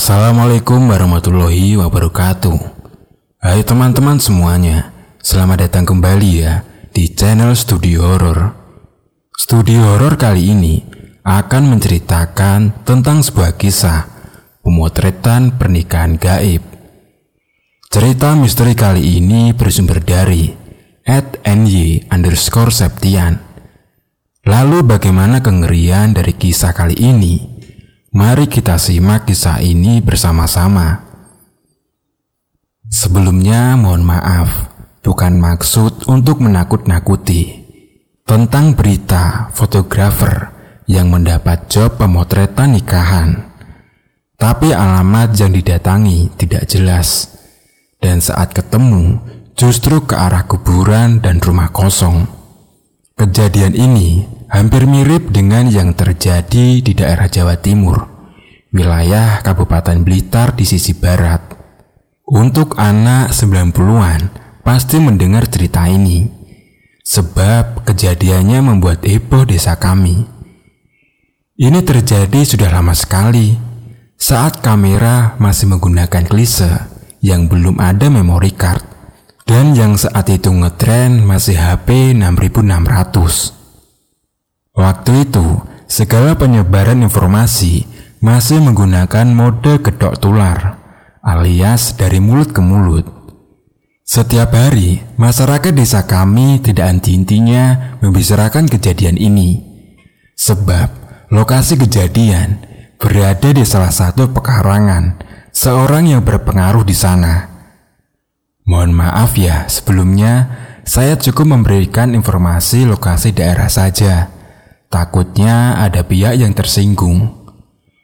Assalamualaikum warahmatullahi wabarakatuh. Hai teman-teman semuanya, selamat datang kembali ya di channel Studio Horror. Studio Horror kali ini akan menceritakan tentang sebuah kisah pemotretan pernikahan gaib. Cerita misteri kali ini bersumber dari at ny underscore septian. Lalu bagaimana kengerian dari kisah kali ini? Mari kita simak kisah ini bersama-sama. Sebelumnya mohon maaf, bukan maksud untuk menakut-nakuti. Tentang berita fotografer yang mendapat job pemotretan nikahan. Tapi alamat yang didatangi tidak jelas. Dan saat ketemu, justru ke arah kuburan dan rumah kosong. Kejadian ini hampir mirip dengan yang terjadi di daerah Jawa Timur, wilayah Kabupaten Blitar di sisi barat. Untuk anak 90-an pasti mendengar cerita ini, sebab kejadiannya membuat heboh desa kami. Ini terjadi sudah lama sekali, saat kamera masih menggunakan klise yang belum ada memory card, dan yang saat itu ngetren masih HP 6600. Waktu itu, segala penyebaran informasi masih menggunakan mode gedok tular, alias dari mulut ke mulut. Setiap hari, masyarakat desa kami tidak henti-hentinya membicarakan kejadian ini. Sebab, lokasi kejadian berada di salah satu pekarangan seorang yang berpengaruh di sana. Mohon maaf ya, sebelumnya saya cukup memberikan informasi lokasi daerah saja Takutnya ada pihak yang tersinggung.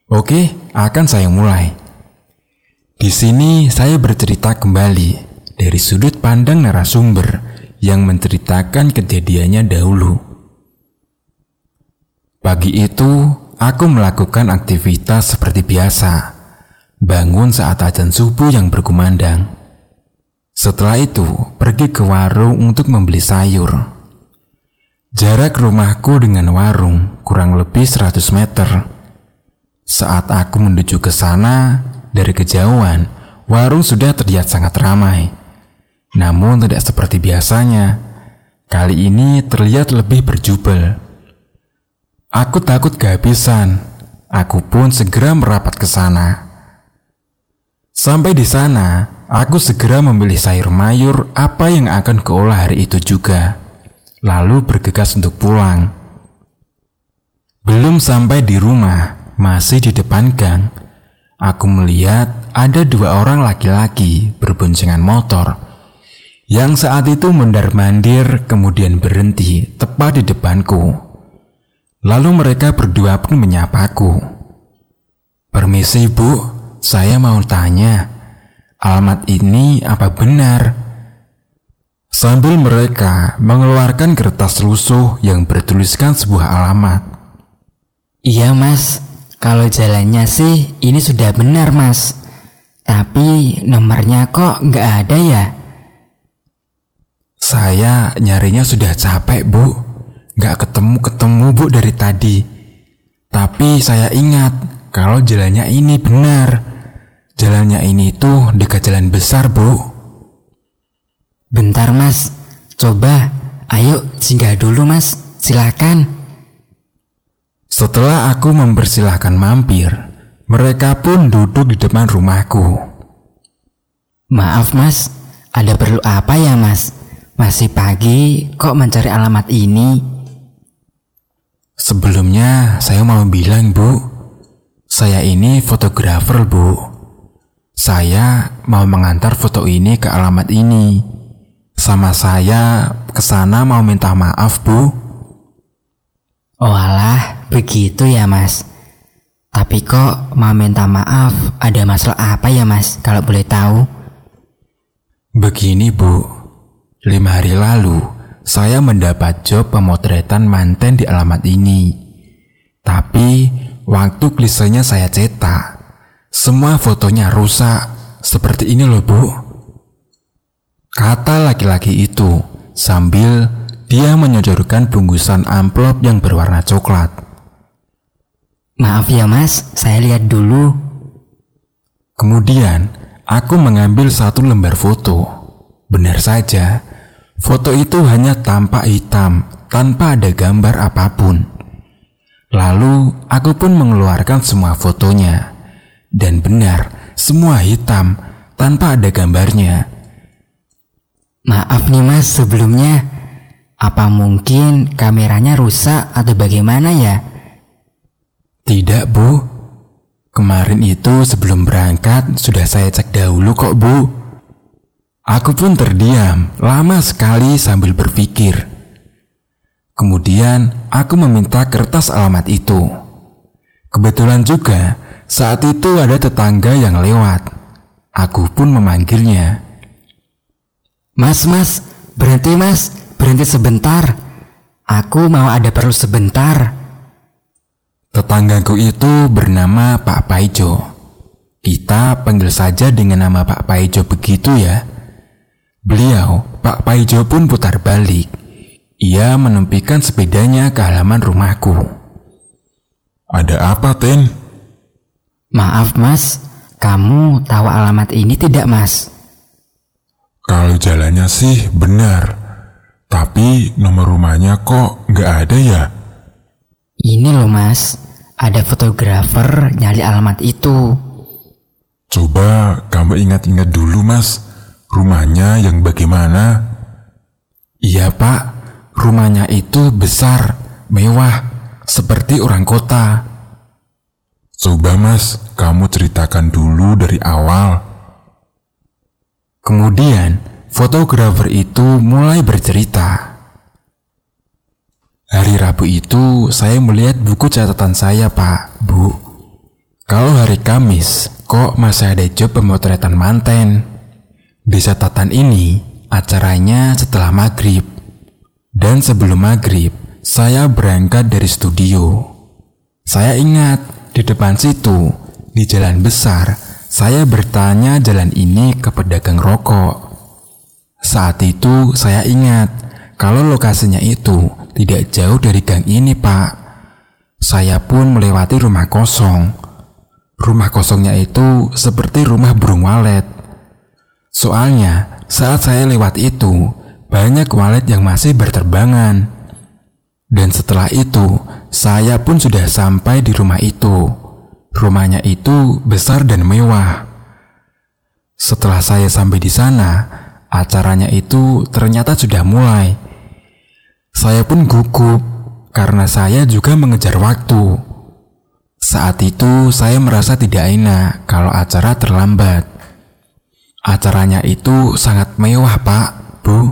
Oke, akan saya mulai. Di sini saya bercerita kembali dari sudut pandang narasumber yang menceritakan kejadiannya dahulu. Pagi itu, aku melakukan aktivitas seperti biasa. Bangun saat ajan subuh yang berkumandang. Setelah itu, pergi ke warung untuk membeli sayur. Jarak rumahku dengan warung kurang lebih 100 meter. Saat aku menuju ke sana, dari kejauhan, warung sudah terlihat sangat ramai. Namun tidak seperti biasanya. Kali ini terlihat lebih berjubel. Aku takut kehabisan. Aku pun segera merapat ke sana. Sampai di sana, aku segera memilih sayur mayur apa yang akan keolah hari itu juga lalu bergegas untuk pulang. Belum sampai di rumah, masih di depan gang, aku melihat ada dua orang laki-laki berboncengan motor yang saat itu mendar-mandir kemudian berhenti tepat di depanku. Lalu mereka berdua pun menyapaku. Permisi bu, saya mau tanya, alamat ini apa benar? Sambil mereka mengeluarkan kertas lusuh yang bertuliskan sebuah alamat. Iya mas, kalau jalannya sih ini sudah benar mas. Tapi nomornya kok nggak ada ya? Saya nyarinya sudah capek bu, nggak ketemu-ketemu bu dari tadi. Tapi saya ingat kalau jalannya ini benar. Jalannya ini tuh dekat jalan besar bu. Bentar mas, coba ayo singgah dulu mas, silakan. Setelah aku mempersilahkan mampir, mereka pun duduk di depan rumahku. Maaf mas, ada perlu apa ya mas? Masih pagi kok mencari alamat ini? Sebelumnya saya mau bilang bu, saya ini fotografer bu. Saya mau mengantar foto ini ke alamat ini sama saya ke sana mau minta maaf, Bu. Oh alah, begitu ya, Mas. Tapi kok mau minta maaf, ada masalah apa ya, Mas? Kalau boleh tahu. Begini, Bu. Lima hari lalu, saya mendapat job pemotretan manten di alamat ini. Tapi, waktu klisenya saya cetak, semua fotonya rusak. Seperti ini loh, Bu. Kata laki-laki itu sambil dia menyodorkan bungkusan amplop yang berwarna coklat. Maaf ya mas, saya lihat dulu. Kemudian, aku mengambil satu lembar foto. Benar saja, foto itu hanya tampak hitam tanpa ada gambar apa pun. Lalu, aku pun mengeluarkan semua fotonya. Dan benar, semua hitam tanpa ada gambarnya. Maaf nih mas sebelumnya, apa mungkin kameranya rusak atau bagaimana ya? Tidak bu, kemarin itu sebelum berangkat sudah saya cek dahulu kok bu. Aku pun terdiam lama sekali sambil berpikir. Kemudian aku meminta kertas alamat itu. Kebetulan juga saat itu ada tetangga yang lewat. Aku pun memanggilnya. Mas, mas, berhenti mas, berhenti sebentar. Aku mau ada perlu sebentar. Tetanggaku itu bernama Pak Paijo. Kita panggil saja dengan nama Pak Paijo begitu ya. Beliau, Pak Paijo pun putar balik. Ia menempikan sepedanya ke halaman rumahku. Ada apa, Ten? Maaf mas, kamu tahu alamat ini tidak mas? Kalau jalannya sih benar, tapi nomor rumahnya kok nggak ada ya? Ini loh mas, ada fotografer nyari alamat itu. Coba kamu ingat-ingat dulu mas, rumahnya yang bagaimana? Iya pak, rumahnya itu besar, mewah, seperti orang kota. Coba mas, kamu ceritakan dulu dari awal. Kemudian, fotografer itu mulai bercerita. Hari Rabu itu saya melihat buku catatan saya, Pak, Bu. Kalau hari Kamis, kok masih ada job pemotretan manten? Di catatan ini, acaranya setelah maghrib. Dan sebelum maghrib, saya berangkat dari studio. Saya ingat, di depan situ, di jalan besar, saya bertanya jalan ini ke pedagang rokok. Saat itu saya ingat kalau lokasinya itu tidak jauh dari gang ini, Pak. Saya pun melewati rumah kosong. Rumah kosongnya itu seperti rumah burung walet. Soalnya, saat saya lewat itu, banyak walet yang masih berterbangan. Dan setelah itu, saya pun sudah sampai di rumah itu. Rumahnya itu besar dan mewah. Setelah saya sampai di sana, acaranya itu ternyata sudah mulai. Saya pun gugup karena saya juga mengejar waktu. Saat itu saya merasa tidak enak kalau acara terlambat. Acaranya itu sangat mewah, Pak, Bu.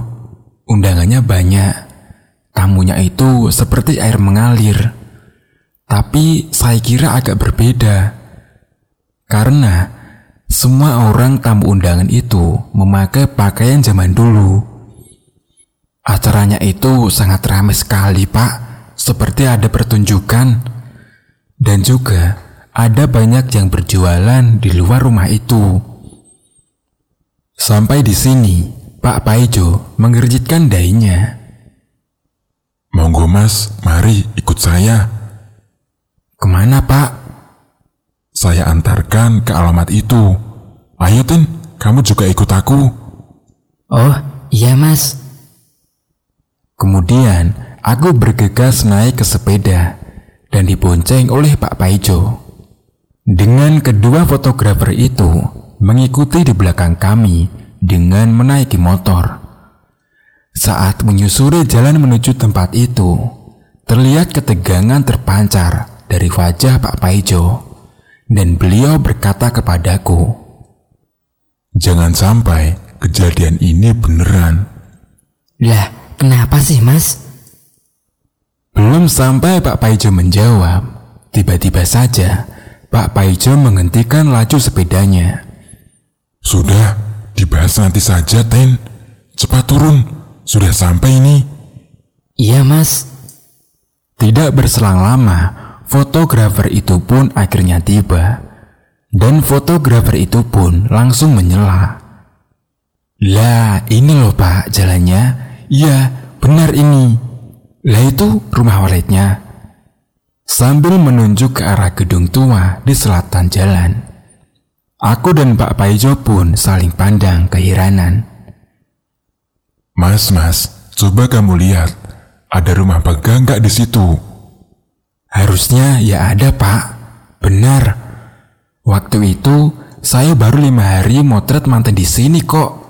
Undangannya banyak. Tamunya itu seperti air mengalir. Tapi saya kira agak berbeda. Karena semua orang tamu undangan itu memakai pakaian zaman dulu. Acaranya itu sangat ramai sekali, Pak. Seperti ada pertunjukan. Dan juga ada banyak yang berjualan di luar rumah itu. Sampai di sini, Pak Paijo mengerjitkan dainya. Monggo mas, mari ikut saya. Ke mana pak? Saya antarkan ke alamat itu. Ayo Tin, kamu juga ikut aku. Oh, iya mas. Kemudian, aku bergegas naik ke sepeda dan dibonceng oleh Pak Paijo. Dengan kedua fotografer itu mengikuti di belakang kami dengan menaiki motor. Saat menyusuri jalan menuju tempat itu, terlihat ketegangan terpancar dari wajah Pak Paijo, dan beliau berkata kepadaku, Jangan sampai kejadian ini beneran. Lah, kenapa sih mas? Belum sampai Pak Paijo menjawab, tiba-tiba saja Pak Paijo menghentikan laju sepedanya. Sudah, dibahas nanti saja, Ten. Cepat turun, sudah sampai ini. Iya, Mas. Tidak berselang lama, Fotografer itu pun akhirnya tiba, dan fotografer itu pun langsung menyela. Lah, ini loh pak jalannya. Iya, benar ini. Lah itu rumah waletnya. Sambil menunjuk ke arah gedung tua di selatan jalan. Aku dan Pak Paijo pun saling pandang keheranan. Mas, mas, coba kamu lihat. Ada rumah Bagga nggak di situ? Harusnya ya ada pak. Benar. Waktu itu saya baru lima hari motret mantan di sini kok.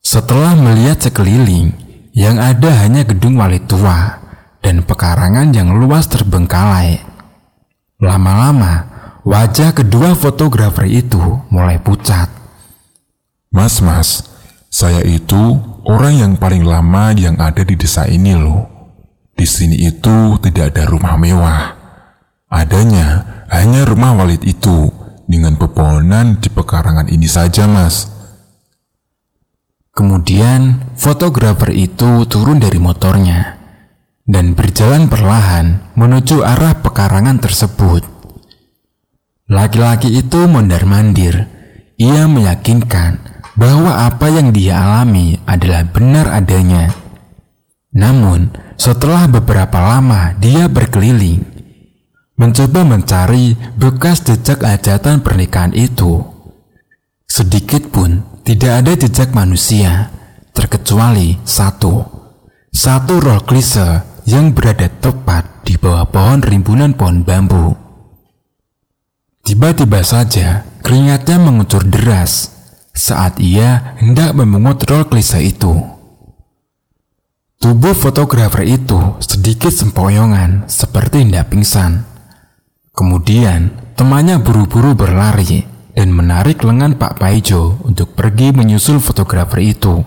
Setelah melihat sekeliling, yang ada hanya gedung wali tua dan pekarangan yang luas terbengkalai. Lama-lama, wajah kedua fotografer itu mulai pucat. Mas, mas, saya itu orang yang paling lama yang ada di desa ini loh. Di sini itu tidak ada rumah mewah. Adanya hanya rumah Walid itu dengan pepohonan di pekarangan ini saja, Mas. Kemudian fotografer itu turun dari motornya dan berjalan perlahan menuju arah pekarangan tersebut. Laki-laki itu mondar-mandir. Ia meyakinkan bahwa apa yang dia alami adalah benar adanya. Namun, setelah beberapa lama dia berkeliling, mencoba mencari bekas jejak hajatan pernikahan itu. Sedikit pun tidak ada jejak manusia, terkecuali satu. Satu roh klise yang berada tepat di bawah pohon rimbunan pohon bambu. Tiba-tiba saja keringatnya mengucur deras saat ia hendak memungut roll klise itu. Tubuh fotografer itu sedikit sempoyongan seperti hendak pingsan. Kemudian temannya buru-buru berlari dan menarik lengan Pak Paijo untuk pergi menyusul fotografer itu.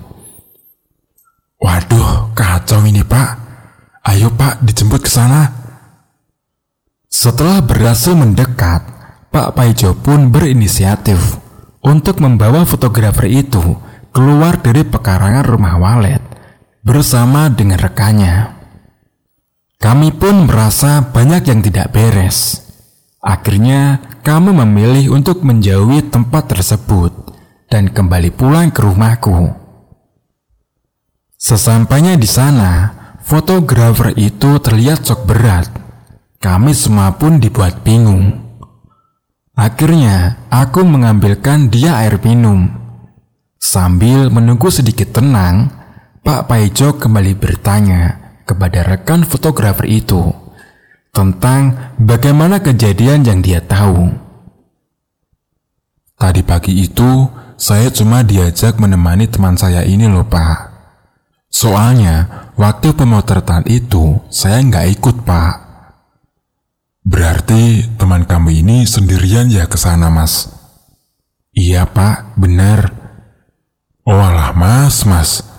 Waduh, kacau ini pak. Ayo pak, dijemput ke sana. Setelah berhasil mendekat, Pak Paijo pun berinisiatif untuk membawa fotografer itu keluar dari pekarangan rumah walet bersama dengan rekannya. Kami pun merasa banyak yang tidak beres. Akhirnya, kami memilih untuk menjauhi tempat tersebut dan kembali pulang ke rumahku. Sesampainya di sana, fotografer itu terlihat sok berat. Kami semua pun dibuat bingung. Akhirnya, aku mengambilkan dia air minum. Sambil menunggu sedikit tenang, Pak Paijo kembali bertanya kepada rekan fotografer itu tentang bagaimana kejadian yang dia tahu. Tadi pagi itu, saya cuma diajak menemani teman saya ini loh pak. Soalnya, waktu pemotretan itu, saya nggak ikut pak. Berarti teman kamu ini sendirian ya ke sana mas? Iya pak, benar. Oh alah mas, mas.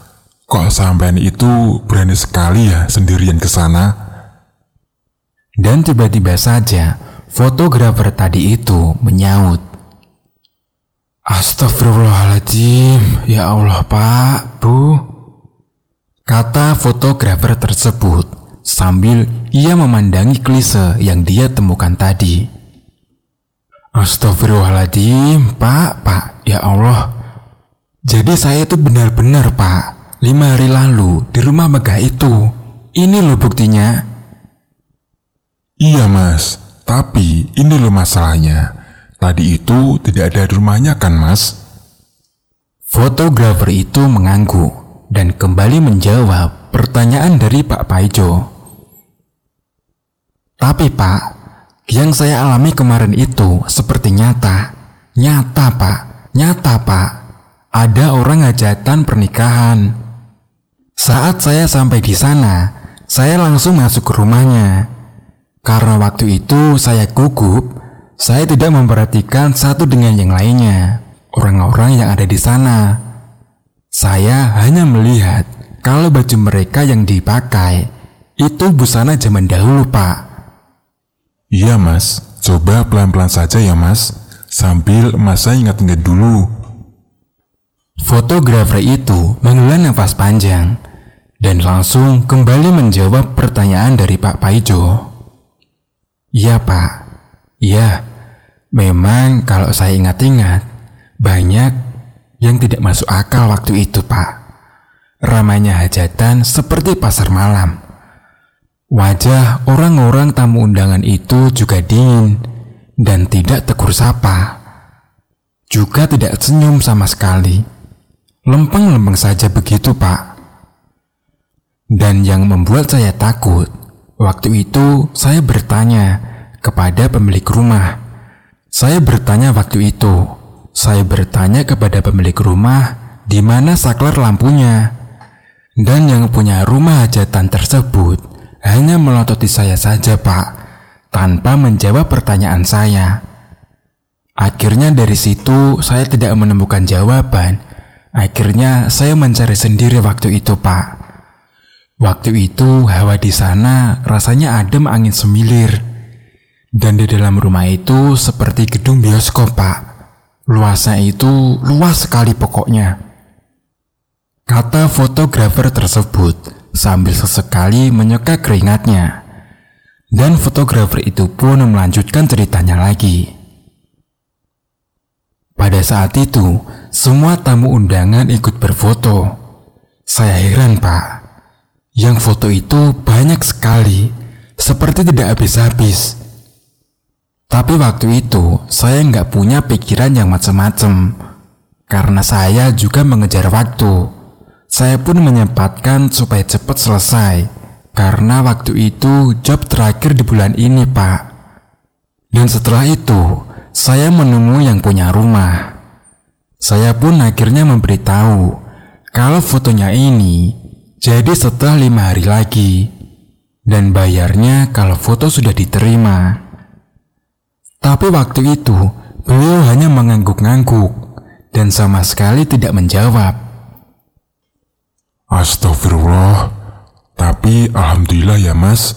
Kok sampean itu berani sekali ya sendirian ke sana? Dan tiba-tiba saja fotografer tadi itu menyaut. Astagfirullahaladzim, ya Allah pak, bu. Kata fotografer tersebut sambil ia memandangi klise yang dia temukan tadi. Astagfirullahaladzim, pak, pak, ya Allah. Jadi saya itu benar-benar pak lima hari lalu di rumah megah itu. Ini loh buktinya. Iya mas, tapi ini loh masalahnya. Tadi itu tidak ada di rumahnya kan mas? Fotografer itu mengangguk dan kembali menjawab pertanyaan dari Pak Paijo. Tapi Pak, yang saya alami kemarin itu seperti nyata. Nyata Pak, nyata Pak. Ada orang hajatan pernikahan. Saat saya sampai di sana, saya langsung masuk ke rumahnya. Karena waktu itu saya gugup, saya tidak memperhatikan satu dengan yang lainnya, orang-orang yang ada di sana. Saya hanya melihat kalau baju mereka yang dipakai itu busana zaman dahulu, Pak. Iya, Mas. Coba pelan-pelan saja ya, Mas. Sambil masa ingat-ingat dulu. Fotografer itu menghela nafas panjang dan langsung kembali menjawab pertanyaan dari Pak Paijo. Iya Pak, iya, memang kalau saya ingat-ingat, banyak yang tidak masuk akal waktu itu Pak. Ramainya hajatan seperti pasar malam. Wajah orang-orang tamu undangan itu juga dingin dan tidak tegur sapa. Juga tidak senyum sama sekali. Lempeng-lempeng saja begitu, Pak. Dan yang membuat saya takut, waktu itu saya bertanya kepada pemilik rumah. Saya bertanya waktu itu, saya bertanya kepada pemilik rumah di mana saklar lampunya. Dan yang punya rumah hajatan tersebut hanya melototi saya saja, Pak, tanpa menjawab pertanyaan saya. Akhirnya dari situ saya tidak menemukan jawaban. Akhirnya saya mencari sendiri waktu itu, Pak. Waktu itu hawa di sana rasanya adem angin semilir. Dan di dalam rumah itu seperti gedung bioskop, Pak. Luasnya itu luas sekali pokoknya. Kata fotografer tersebut sambil sesekali menyeka keringatnya. Dan fotografer itu pun melanjutkan ceritanya lagi. Pada saat itu, semua tamu undangan ikut berfoto. Saya heran, Pak. Yang foto itu banyak sekali, seperti tidak habis-habis. Tapi waktu itu saya nggak punya pikiran yang macam-macam, karena saya juga mengejar waktu. Saya pun menyempatkan supaya cepat selesai, karena waktu itu job terakhir di bulan ini, Pak. Dan setelah itu, saya menemui yang punya rumah. Saya pun akhirnya memberitahu kalau fotonya ini jadi setelah lima hari lagi, dan bayarnya kalau foto sudah diterima. Tapi waktu itu, beliau hanya mengangguk-ngangguk dan sama sekali tidak menjawab. Astagfirullah, tapi alhamdulillah ya mas,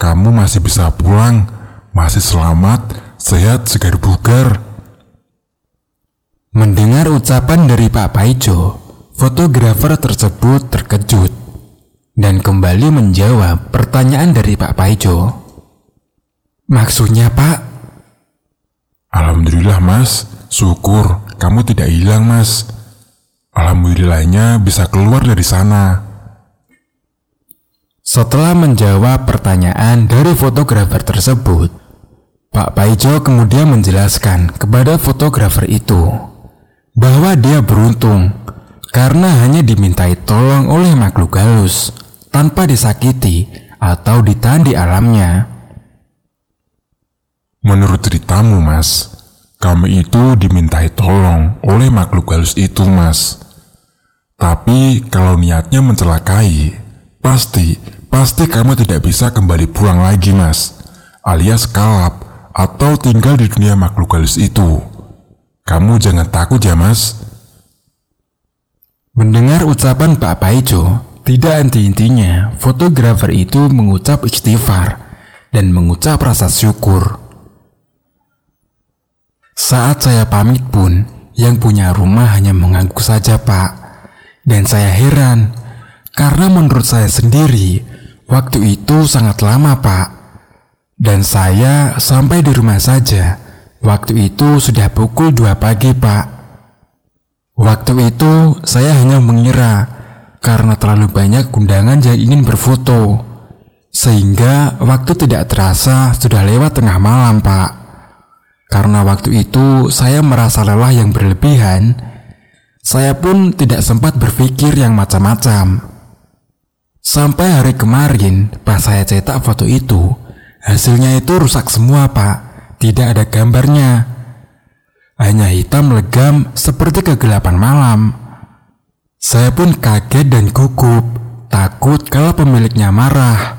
kamu masih bisa pulang, masih selamat, sehat, segar bugar. Mendengar ucapan dari Pak Paijo, fotografer tersebut terkejut dan kembali menjawab pertanyaan dari Pak Paijo. Maksudnya Pak? Alhamdulillah mas, syukur kamu tidak hilang mas. Alhamdulillahnya bisa keluar dari sana. Setelah menjawab pertanyaan dari fotografer tersebut, Pak Paijo kemudian menjelaskan kepada fotografer itu bahwa dia beruntung karena hanya dimintai tolong oleh makhluk halus tanpa disakiti atau ditahan di alamnya. Menurut ceritamu, Mas, kami itu dimintai tolong oleh makhluk halus itu, Mas. Tapi kalau niatnya mencelakai, pasti, pasti kamu tidak bisa kembali pulang lagi, Mas. Alias kalap atau tinggal di dunia makhluk halus itu. Kamu jangan takut ya, Mas. Mendengar ucapan Pak Paijo, tidak henti-hentinya fotografer itu mengucap istighfar dan mengucap rasa syukur. Saat saya pamit pun, yang punya rumah hanya mengangguk saja pak. Dan saya heran, karena menurut saya sendiri, waktu itu sangat lama pak. Dan saya sampai di rumah saja, waktu itu sudah pukul 2 pagi pak. Waktu itu saya hanya mengira karena terlalu banyak undangan yang ingin berfoto. Sehingga waktu tidak terasa sudah lewat tengah malam, Pak. Karena waktu itu saya merasa lelah yang berlebihan, saya pun tidak sempat berpikir yang macam-macam. Sampai hari kemarin, pas saya cetak foto itu, hasilnya itu rusak semua, Pak. Tidak ada gambarnya hanya hitam legam seperti kegelapan malam. Saya pun kaget dan gugup, takut kalau pemiliknya marah.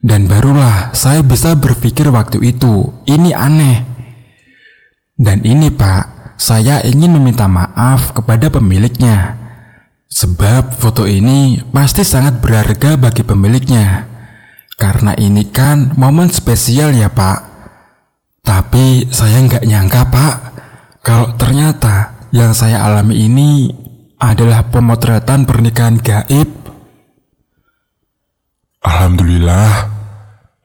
Dan barulah saya bisa berpikir waktu itu, ini aneh. Dan ini pak, saya ingin meminta maaf kepada pemiliknya. Sebab foto ini pasti sangat berharga bagi pemiliknya. Karena ini kan momen spesial ya pak. Tapi saya nggak nyangka pak, kalau ternyata yang saya alami ini adalah pemotretan pernikahan gaib. Alhamdulillah,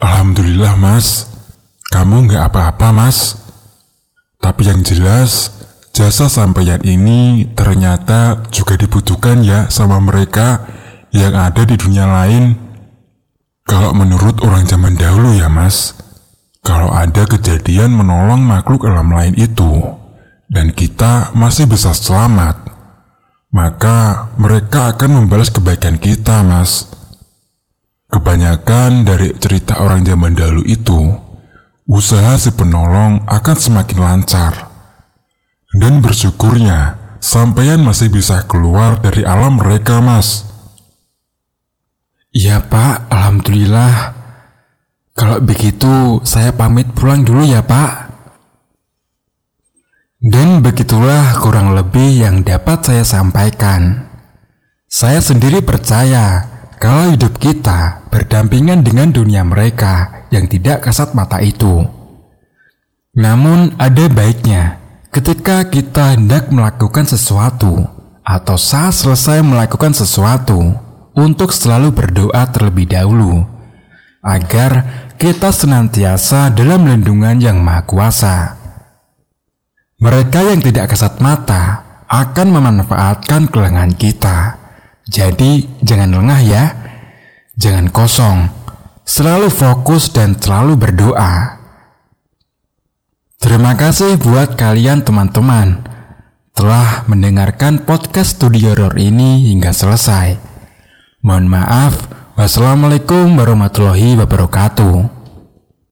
Alhamdulillah mas, kamu nggak apa-apa mas. Tapi yang jelas, jasa sampeyan ini ternyata juga dibutuhkan ya sama mereka yang ada di dunia lain. Kalau menurut orang zaman dahulu ya mas, kalau ada kejadian menolong makhluk alam lain itu, dan kita masih bisa selamat, maka mereka akan membalas kebaikan kita, Mas. Kebanyakan dari cerita orang zaman dahulu itu, usaha si penolong akan semakin lancar. Dan bersyukurnya, sampeyan masih bisa keluar dari alam mereka, Mas. Iya pak, Alhamdulillah. Kalau begitu, saya pamit pulang dulu ya pak. Dan begitulah kurang lebih yang dapat saya sampaikan. Saya sendiri percaya kalau hidup kita berdampingan dengan dunia mereka yang tidak kasat mata itu. Namun ada baiknya ketika kita hendak melakukan sesuatu atau saat selesai melakukan sesuatu untuk selalu berdoa terlebih dahulu agar kita senantiasa dalam lindungan yang maha kuasa mereka yang tidak kasat mata akan memanfaatkan kelengahan kita. Jadi, jangan lengah ya. Jangan kosong. Selalu fokus dan selalu berdoa. Terima kasih buat kalian teman-teman telah mendengarkan podcast Studio Horror ini hingga selesai. Mohon maaf. Wassalamualaikum warahmatullahi wabarakatuh.